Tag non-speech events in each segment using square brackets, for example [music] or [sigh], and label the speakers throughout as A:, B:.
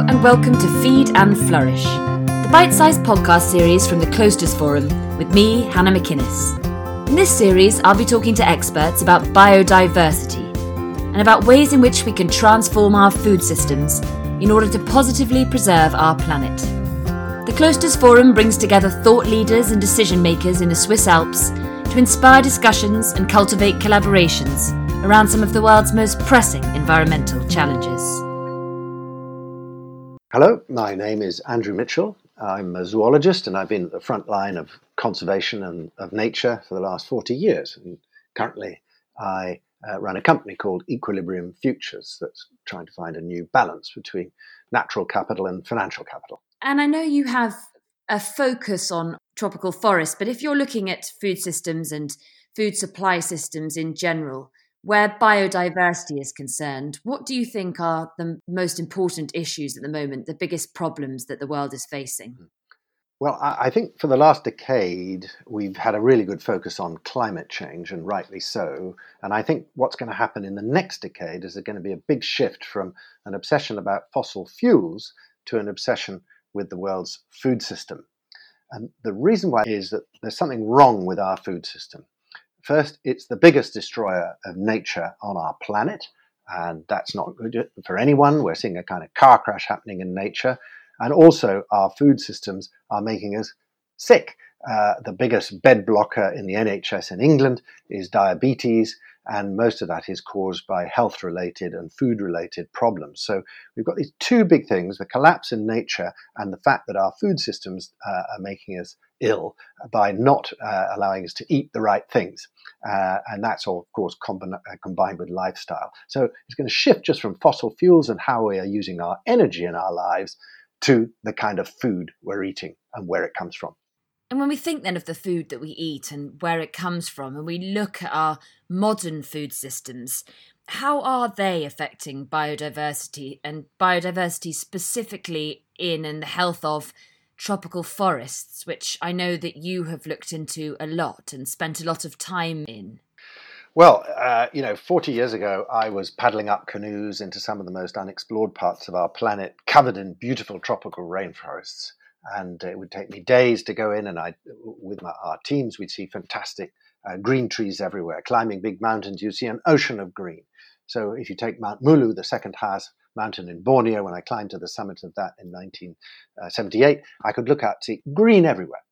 A: And welcome to Feed and Flourish, the bite sized podcast series from the Klosters Forum with me, Hannah MacInnes. In this series, I'll be talking to experts about biodiversity and about ways in which we can transform our food systems in order to positively preserve our planet. The Klosters Forum brings together thought leaders and decision makers in the Swiss Alps to inspire discussions and cultivate collaborations around some of the world's most pressing environmental challenges.
B: Hello, my name is Andrew Mitchell. I'm a zoologist and I've been at the front line of conservation and of nature for the last 40 years. And currently, I uh, run a company called Equilibrium Futures that's trying to find a new balance between natural capital and financial capital.
A: And I know you have a focus on tropical forests, but if you're looking at food systems and food supply systems in general, where biodiversity is concerned, what do you think are the most important issues at the moment, the biggest problems that the world is facing? Hmm.
B: Well, I think for the last decade, we've had a really good focus on climate change, and rightly so. And I think what's going to happen in the next decade is there's going to be a big shift from an obsession about fossil fuels to an obsession with the world's food system. And the reason why is that there's something wrong with our food system. First, it's the biggest destroyer of nature on our planet, and that's not good for anyone. We're seeing a kind of car crash happening in nature. And also, our food systems are making us sick. Uh, the biggest bed blocker in the NHS in England is diabetes, and most of that is caused by health related and food related problems. So we've got these two big things the collapse in nature and the fact that our food systems uh, are making us ill by not uh, allowing us to eat the right things. Uh, and that's all, of course, uh, combined with lifestyle. So it's going to shift just from fossil fuels and how we are using our energy in our lives to the kind of food we're eating and where it comes from.
A: And when we think then of the food that we eat and where it comes from, and we look at our modern food systems, how are they affecting biodiversity and biodiversity specifically in and the health of tropical forests, which I know that you have looked into a lot and spent a lot of time in?
B: Well, uh, you know, 40 years ago, I was paddling up canoes into some of the most unexplored parts of our planet, covered in beautiful tropical rainforests and it would take me days to go in. And I, with my, our teams, we'd see fantastic uh, green trees everywhere. Climbing big mountains, you see an ocean of green. So if you take Mount Mulu, the second highest mountain in Borneo, when I climbed to the summit of that in 1978, uh, I could look out see green everywhere.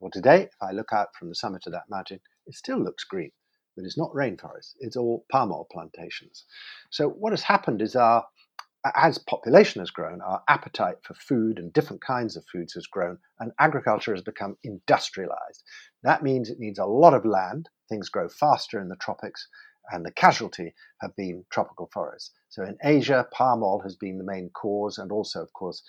B: Well, today, if I look out from the summit of that mountain, it still looks green, but it's not rainforest. It's all palm oil plantations. So what has happened is our as population has grown, our appetite for food and different kinds of foods has grown, and agriculture has become industrialized. That means it needs a lot of land. Things grow faster in the tropics, and the casualty have been tropical forests. So in Asia, palm oil has been the main cause, and also, of course,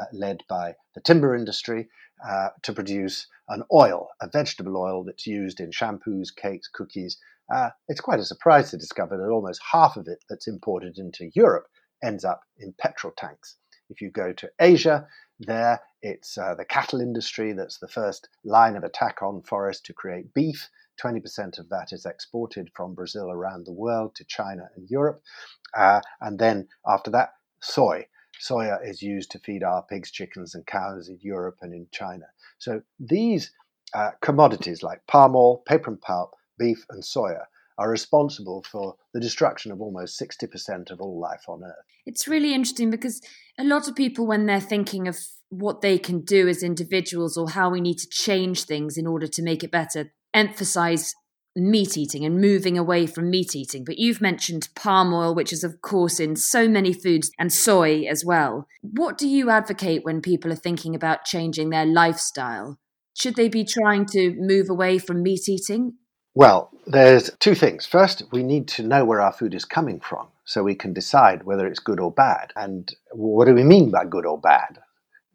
B: uh, led by the timber industry uh, to produce an oil, a vegetable oil that's used in shampoos, cakes, cookies. Uh, it's quite a surprise to discover that almost half of it that's imported into Europe ends up in petrol tanks. If you go to Asia, there it's uh, the cattle industry that's the first line of attack on forest to create beef. 20% of that is exported from Brazil around the world to China and Europe. Uh, and then after that, soy. Soya is used to feed our pigs, chickens, and cows in Europe and in China. So these uh, commodities like palm oil, paper and pulp, beef, and soya are responsible for the destruction of almost 60% of all life on Earth.
A: It's really interesting because a lot of people, when they're thinking of what they can do as individuals or how we need to change things in order to make it better, emphasize meat eating and moving away from meat eating. But you've mentioned palm oil, which is, of course, in so many foods, and soy as well. What do you advocate when people are thinking about changing their lifestyle? Should they be trying to move away from meat eating?
B: Well, there's two things. First, we need to know where our food is coming from so we can decide whether it's good or bad. And what do we mean by good or bad?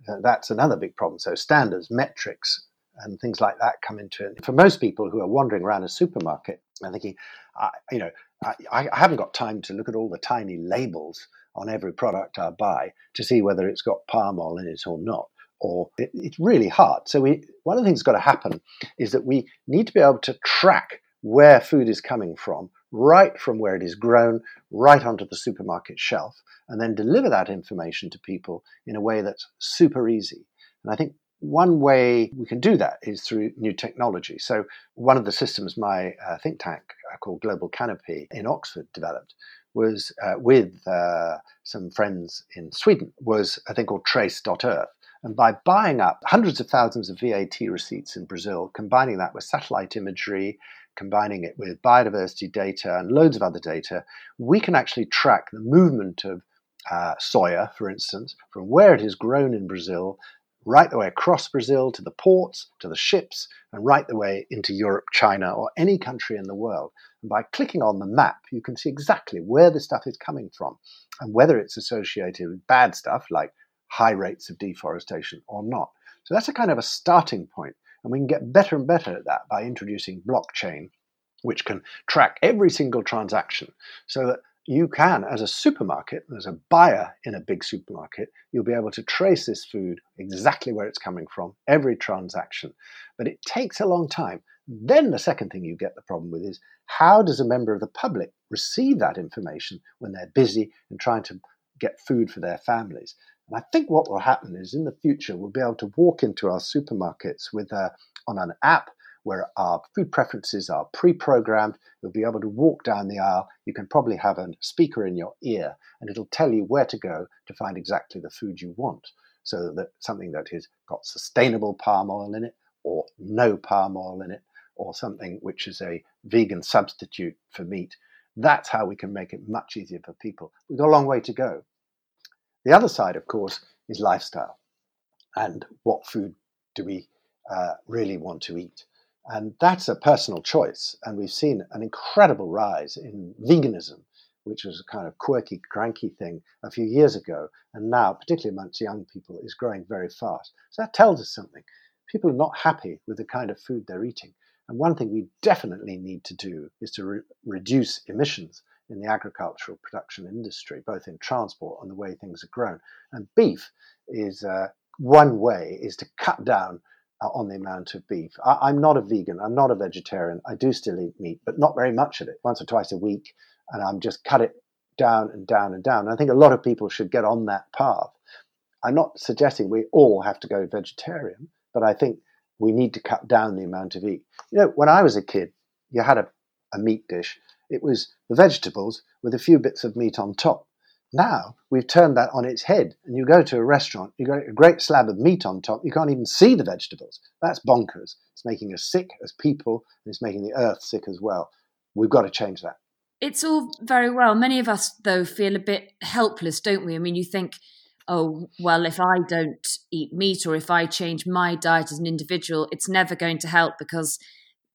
B: Uh, that's another big problem. So, standards, metrics, and things like that come into it. For most people who are wandering around a supermarket and thinking, uh, you know, I, I haven't got time to look at all the tiny labels on every product I buy to see whether it's got palm oil in it or not or it, it's really hard. So we, one of the things that's got to happen is that we need to be able to track where food is coming from right from where it is grown right onto the supermarket shelf and then deliver that information to people in a way that's super easy. And I think one way we can do that is through new technology. So, one of the systems my uh, think tank uh, called Global Canopy in Oxford developed was uh, with uh, some friends in Sweden was a thing called Trase.earth. And by buying up hundreds of thousands of VAT receipts in Brazil, combining that with satellite imagery, combining it with biodiversity data and loads of other data, we can actually track the movement of uh, soya, for instance, from where it is grown in Brazil right the way across Brazil to the ports, to the ships, and right the way into Europe, China, or any country in the world. And by clicking on the map, you can see exactly where the stuff is coming from and whether it's associated with bad stuff like high rates of deforestation or not. So that's a kind of a starting point, and we can get better and better at that by introducing blockchain, which can track every single transaction so that you can, as a supermarket, as a buyer in a big supermarket, you'll be able to trace this food exactly where it's coming from, every transaction. But it takes a long time. Then the second thing you get the problem with is how does a member of the public receive that information when they're busy and trying to get food for their families? And I think what will happen is in the future we'll be able to walk into our supermarkets with a, on an app where our food preferences are pre programmed. You'll be able to walk down the aisle. You can probably have a speaker in your ear, and it'll tell you where to go to find exactly the food you want. So that something that has got sustainable palm oil in it, or no palm oil in it, or something which is a vegan substitute for meat. That's how we can make it much easier for people. We've got a long way to go. The other side, of course, is lifestyle and what food do we uh, really want to eat. And that's a personal choice. And we've seen an incredible rise in veganism, which was a kind of quirky, cranky thing a few years ago. And now, particularly amongst young people, is growing very fast. So that tells us something. People are not happy with the kind of food they're eating. And one thing we definitely need to do is to re- reduce emissions in the agricultural production industry, both in transport and the way things are grown. And beef is uh, one way is to cut down uh, on the amount of beef. I, am not a vegan. I'm not a vegetarian. I do still eat meat, but not very much of it. Once or twice a week, and I'm just cut it down and down and down. And I think a lot of people should get on that path. I'm not suggesting we all have to go vegetarian, but I think we need to cut down the amount of meat. You know, when I was a kid, you had a, a meat dish. It was the vegetables with a few bits of meat on top. Now we've turned that on its head, and you go to a restaurant, you get a great slab of meat on top, you can't even see the vegetables. That's bonkers. It's making us sick as people, and it's making the earth sick as well. We've got to change that.
A: It's all very well. Many of us, though, feel a bit helpless, don't we? I mean, you think, oh, well, if I don't eat meat or if I change my diet as an individual, it's never going to help because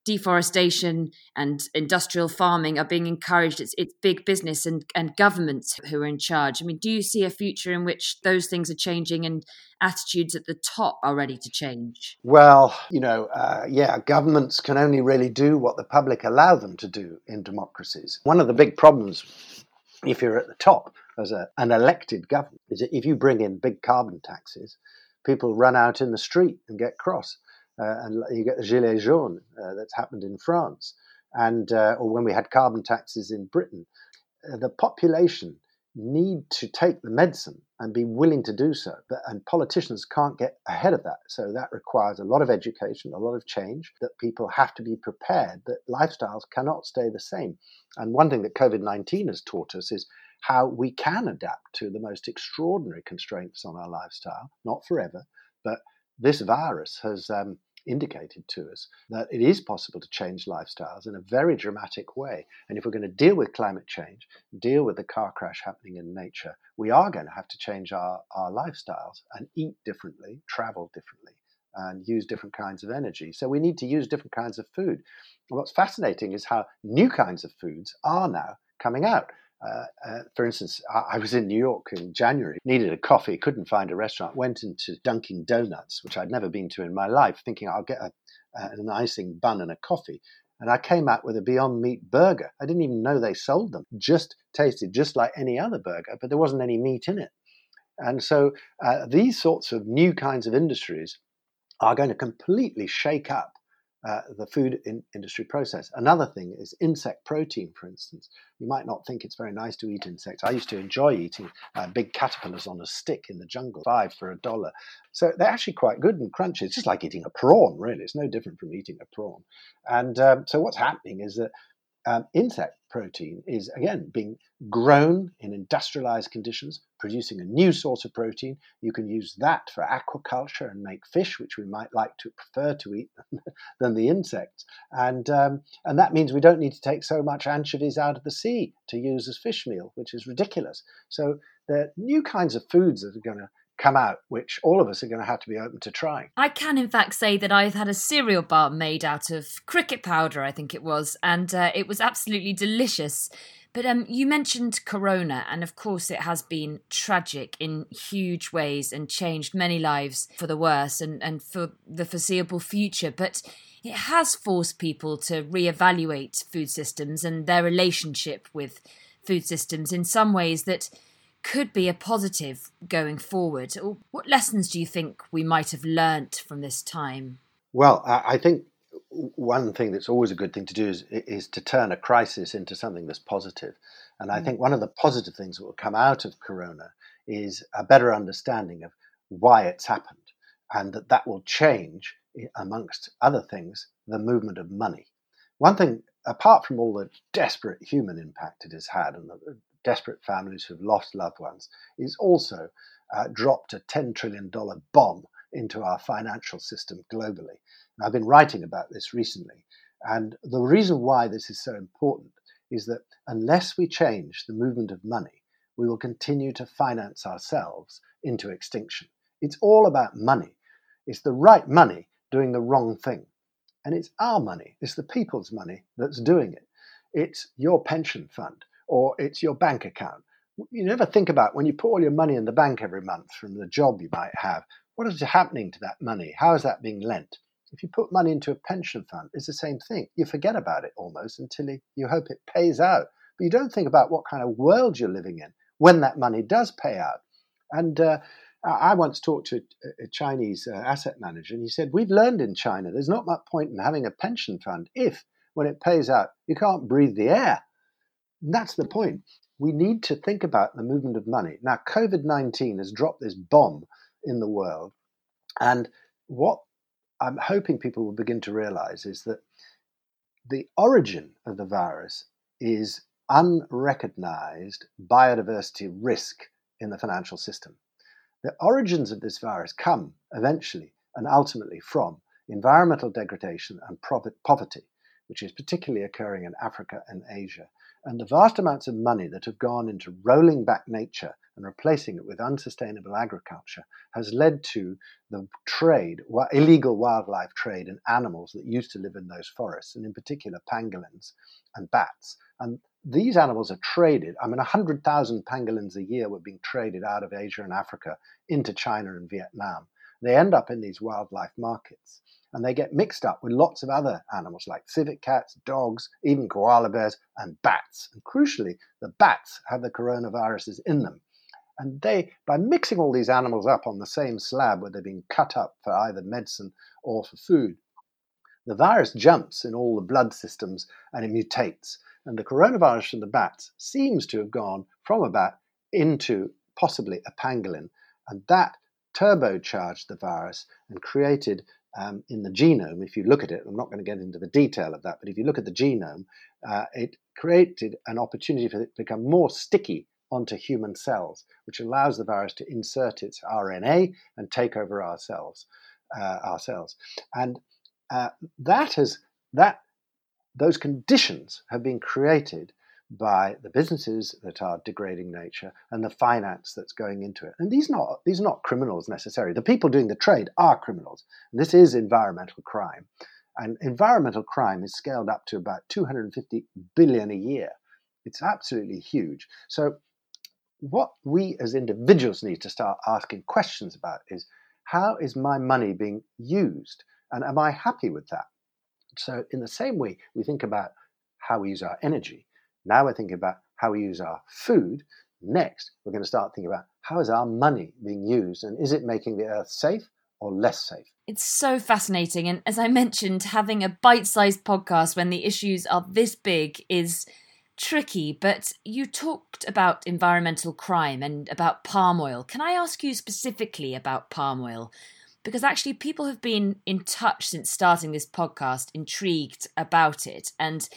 A: deforestation and industrial farming are being encouraged. It's, it's big business and, and governments who are in charge. I mean, do you see a future in which those things are changing and attitudes at the top are ready to change?
B: Well, you know, uh, yeah, governments can only really do what the public allow them to do in democracies. One of the big problems, if you're at the top as a, an elected government, is that if you bring in big carbon taxes, people run out in the street and get cross and you get the gilets jaunes uh, that's happened in France, and uh, or when we had carbon taxes in Britain, the population need to take the medicine and be willing to do so. But, and politicians can't get ahead of that. So that requires a lot of education, a lot of change, that people have to be prepared that lifestyles cannot stay the same. And one thing that COVID 19 has taught us is how we can adapt to the most extraordinary constraints on our lifestyle, not forever, but this virus has um, indicated to us that it is possible to change lifestyles in a very dramatic way. And if we're going to deal with climate change, deal with the car crash happening in nature, we are going to have to change our, our lifestyles and eat differently, travel differently, and use different kinds of energy. So we need to use different kinds of food. And what's fascinating is how new kinds of foods are now coming out. Uh, uh, for instance, I, I, was in New York in January, needed a coffee, couldn't find a restaurant, went into Dunkin' Donuts, which I'd never been to in my life, thinking I'll get a, an icing bun and a coffee. And I came out with a Beyond Meat burger. I didn't even know they sold them. Just tasted just like any other burger, but there wasn't any meat in it. And so uh, these sorts of new kinds of industries are going to completely shake up uh, the food in industry process. Another thing is insect protein, for instance. You might not think it's very nice to eat insects. I used to enjoy eating uh, big caterpillars on a stick in the jungle, five for a dollar. So they're actually quite good and crunchy. It's just like eating a prawn, really. It's no different from eating a prawn. And um, so what's happening is that um, insect protein is again being grown in industrialized conditions, producing a new source of protein. You can use that for aquaculture and make fish, which we might like to prefer to eat [laughs] than the insects. And um, and that means we don't need to take so much anchovies out of the sea to use as fish meal, which is ridiculous. So there are new kinds of foods that are going to come out, which all of us are going to have to be open to trying.
A: I can, in fact, say that I've had a cereal bar made out of cricket powder, I think it was, and uh, it was absolutely delicious. But um, you mentioned Corona, and of course, it has been tragic in huge ways and changed many lives for the worse and, and for the foreseeable future. But it has forced people to reevaluate food systems and their relationship with food systems in some ways that could be a positive going forward. What lessons do you think we might have learnt from this time?
B: Well, I think one thing that's always a good thing to do is, is to turn a crisis into something that's positive. And I mm. think one of the positive things that will come out of Corona is a better understanding of why it's happened, and that that will change, amongst other things, the movement of money. One thing, apart from all the desperate human impact it has had and the desperate families who've lost loved ones, is also uh, dropped a $10 trillion bomb into our financial system globally. And I've been writing about this recently. And the reason why this is so important is that unless we change the movement of money, we will continue to finance ourselves into extinction. It's all about money. It's the right money doing the wrong thing. And it's our money, it's the people's money that's doing it. It's your pension fund or it's your bank account. You never think about when you put all your money in the bank every month from the job you might have, what is happening to that money? How is that being lent? If you put money into a pension fund, it's the same thing. You forget about it almost until you hope it pays out. But you don't think about what kind of world you're living in when that money does pay out. And uh, I once talked to a Chinese uh, asset manager, and he said, We've learned in China there's not much point in having a pension fund if, when it pays out, you can't breathe the air. And that's the point. We need to think about the movement of money. Now, COVID 19 has dropped this bomb in the world. And what I'm hoping people will begin to realize is that the origin of the virus is unrecognized biodiversity risk in the financial system. The origins of this virus come eventually and ultimately from environmental degradation and poverty, which is particularly occurring in Africa and Asia. And the vast amounts of money that have gone into rolling back nature and replacing it with unsustainable agriculture has led to the trade, illegal wildlife trade in animals that used to live in those forests, and in particular pangolins and bats. And these animals are traded. I mean, 100,000 pangolins a year were being traded out of Asia and Africa into China and Vietnam. They end up in these wildlife markets and they get mixed up with lots of other animals like civet cats, dogs, even koala bears, and bats. And crucially, the bats have the coronaviruses in them. And they, by mixing all these animals up on the same slab where they're being cut up for either medicine or for food, the virus jumps in all the blood systems and it mutates. And the coronavirus from the bats seems to have gone from a bat into possibly a pangolin. And that turbocharged the virus and created um, in the genome, if you look at it, I'm not going to get into the detail of that, but if you look at the genome, uh, it created an opportunity for it to become more sticky onto human cells, which allows the virus to insert its RNA and take over our cells. Uh, our cells. And uh, that has that those conditions have been created by the businesses that are degrading nature and the finance that's going into it. And these not these are not criminals necessarily. The people doing the trade are criminals. And this is environmental crime. And environmental crime is scaled up to about 250 billion a year. It's absolutely huge. So what we as individuals need to start asking questions about is how is my money being used? And am I happy with that? So, in the same way, we think about how we use our energy. Now we're thinking about how we use our food. Next, we're going to start thinking about how is our money being used and is it making the earth safe or less safe?
A: It's so fascinating. And as I mentioned, having a bite sized podcast when the issues are this big is tricky. But you talked about environmental crime and about palm oil. Can I ask you specifically about palm oil? Because actually, people have been in touch since starting this podcast, intrigued about it and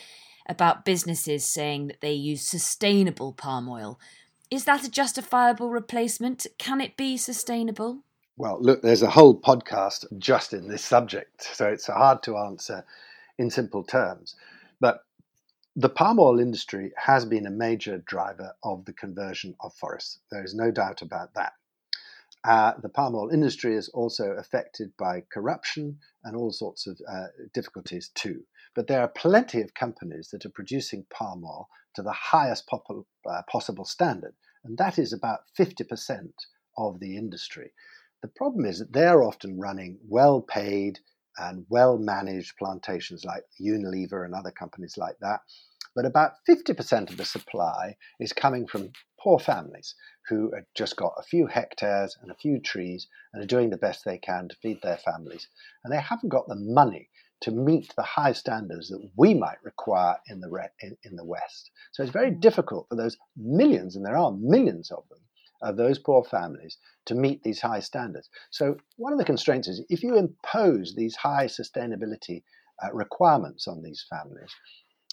A: about businesses saying that they use sustainable palm oil. Is that a justifiable replacement? Can it be sustainable?
B: Well, look, there's a whole podcast just in this subject, so it's hard to answer in simple terms. But the palm oil industry has been a major driver of the conversion of forests. There is no doubt about that. Uh, the palm oil industry is also affected by corruption and all sorts of uh, difficulties too. But there are plenty of companies that are producing palm oil to the highest pop- uh, possible standard, and that is about 50% of the industry. The problem is that they're often running well paid and well managed plantations like Unilever and other companies like that. But about 50% of the supply is coming from poor families who have just got a few hectares and a few trees and are doing the best they can to feed their families. And they haven't got the money to meet the high standards that we might require in the, re- in, in the West. So it's very difficult for those millions, and there are millions of them, of those poor families to meet these high standards. So, one of the constraints is if you impose these high sustainability uh, requirements on these families,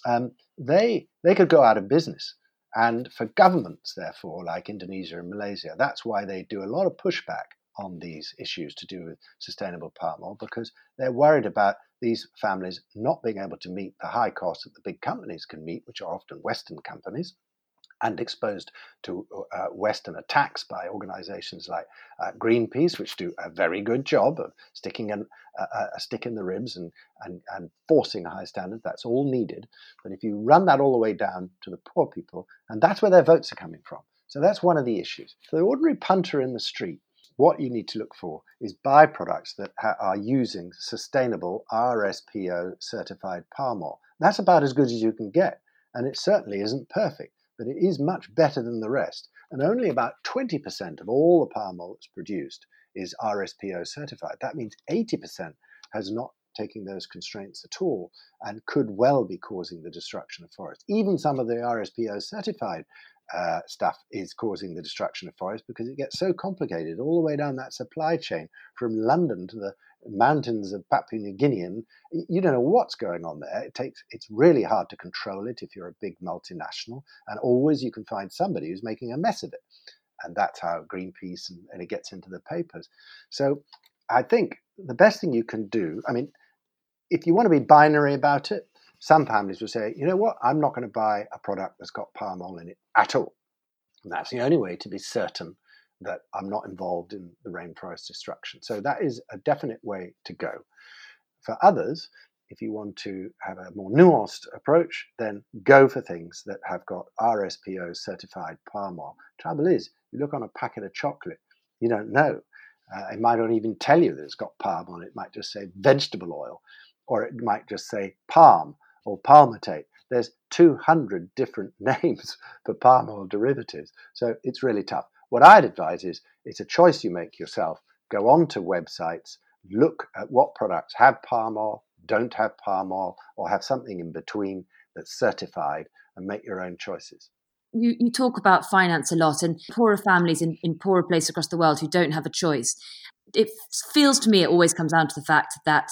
B: um, they, they could go out of business. And for governments, therefore, like Indonesia and Malaysia, that's why they do a lot of pushback on these issues to do with sustainable palm oil because they're worried about these families not being able to meet the high costs that the big companies can meet, which are often Western companies, and exposed to uh, Western attacks by organizations like uh, Greenpeace, which do a very good job of sticking an, a stick in the ribs and, and, and forcing a high standard. That's all needed. But if you run that all the way down to the poor people, and that's where their votes are coming from. So that's one of the issues. For the ordinary punter in the street, what you need to look for is byproducts that ha- are using sustainable RSPO certified palm oil. That's about as good as you can get, and it certainly isn't perfect but it is much better than the rest. And only about 20% of all the palm oil that's produced is RSPO certified. That means 80% has not taken those constraints at all and could well be causing the destruction of forests. Even some of the RSPO certified uh, stuff is causing the destruction of forests because it gets so complicated all the way down that supply chain from London to the mountains of Papua New Guinea, and you don't know what's going on there. It takes it's really hard to control it if you're a big multinational, and always you can find somebody who's making a mess of it, and that's how Greenpeace and, and it gets into the papers. So I think the best thing you can do, I mean, if you want to be binary about it, some families will say, you know what, I'm not going to buy a product that's got palm oil in it at all. And that's the only way to be certain that I'm not involved in the rainforest destruction. So that is a definite way to go. For others, if you want to have a more nuanced approach, then go for things that have got RSPO certified palm oil. Trouble is, you look on a packet of chocolate, you don't know. Uh, it might not even tell you that it's got palm on it. It might just say vegetable oil, or it might just say palm or palmitate. There's 200 different [laughs] names for palm oil derivatives, so it's really tough. What I'd advise is it's a choice you make yourself. Go onto websites, look at what products have palm oil, don't have palm oil, or have something in between that's certified, and make your own choices.
A: You, you talk about finance a lot and poorer families in, in poorer places across the world who don't have a choice. It feels to me it always comes down to the fact that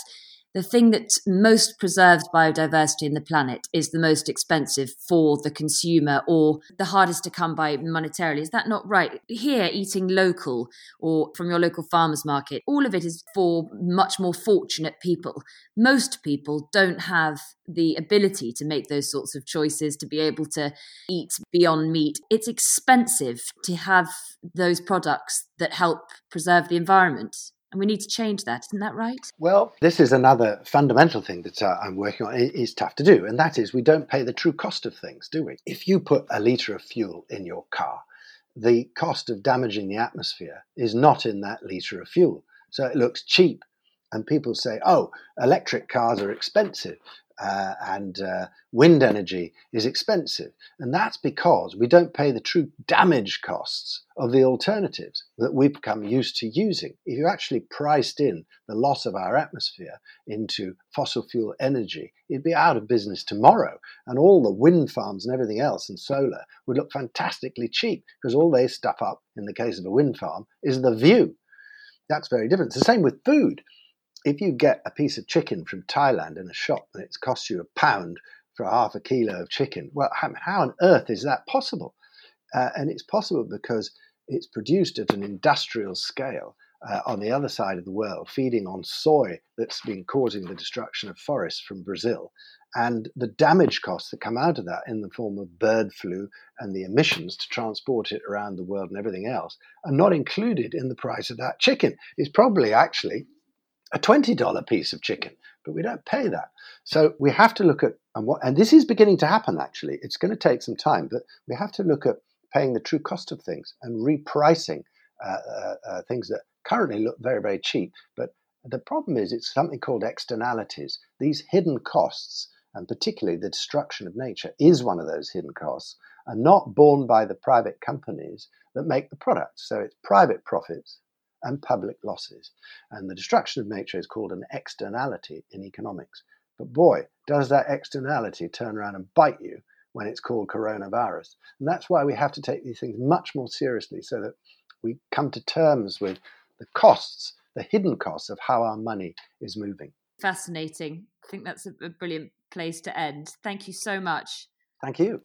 A: the thing that most preserves biodiversity in the planet is the most expensive for the consumer or the hardest to come by monetarily. Is that not right? Here, eating local or from your local farmer's market, all of it is for much more fortunate people. Most people don't have the ability to make those sorts of choices, to be able to eat beyond meat. It's expensive to have those products that help preserve the environment. And we need to change that, isn't that right?
B: Well, this is another fundamental thing that uh, I'm working on. It is tough to do, and that is we don't pay the true cost of things, do we? If you put a litre of fuel in your car, the cost of damaging the atmosphere is not in that litre of fuel. So it looks cheap. And people say, oh, electric cars are expensive. Uh, and uh, wind energy is expensive. And that's because we don't pay the true damage costs of the alternatives that we've become used to using. If you actually priced in the loss of our atmosphere into fossil fuel energy, it'd be out of business tomorrow. And all the wind farms and everything else and solar would look fantastically cheap because all they stuff up, in the case of a wind farm, is the view. That's very different. It's the same with food if you get a piece of chicken from Thailand in a shop and it's cost you a pound for half a kilo of chicken, well, how, on earth is that possible? Uh, and it's possible because it's produced at an industrial scale uh, on the other side of the world, feeding on soy that's been causing the destruction of forests from Brazil. And the damage costs that come out of that in the form of bird flu and the emissions to transport it around the world and everything else are not included in the price of that chicken. It's probably actually a $20 piece of chicken, but we don't pay that. So we have to look at, and, what, and this is beginning to happen actually. It's going to take some time, but we have to look at paying the true cost of things and repricing uh, uh, uh, things that currently look very, very cheap. But the problem is it's something called externalities. These hidden costs, and particularly the destruction of nature, is one of those hidden costs, are not borne by the private companies that make the products. So it's private profits and public losses. And the destruction of nature is called an externality in economics. But boy, does that externality turn around and bite you when it's called coronavirus. And that's why we have to take these things much more seriously so that we come to terms with the costs, the hidden costs of how our money is moving.
A: Fascinating. I think that's a, brilliant place to end. Thank you so much.
B: Thank you.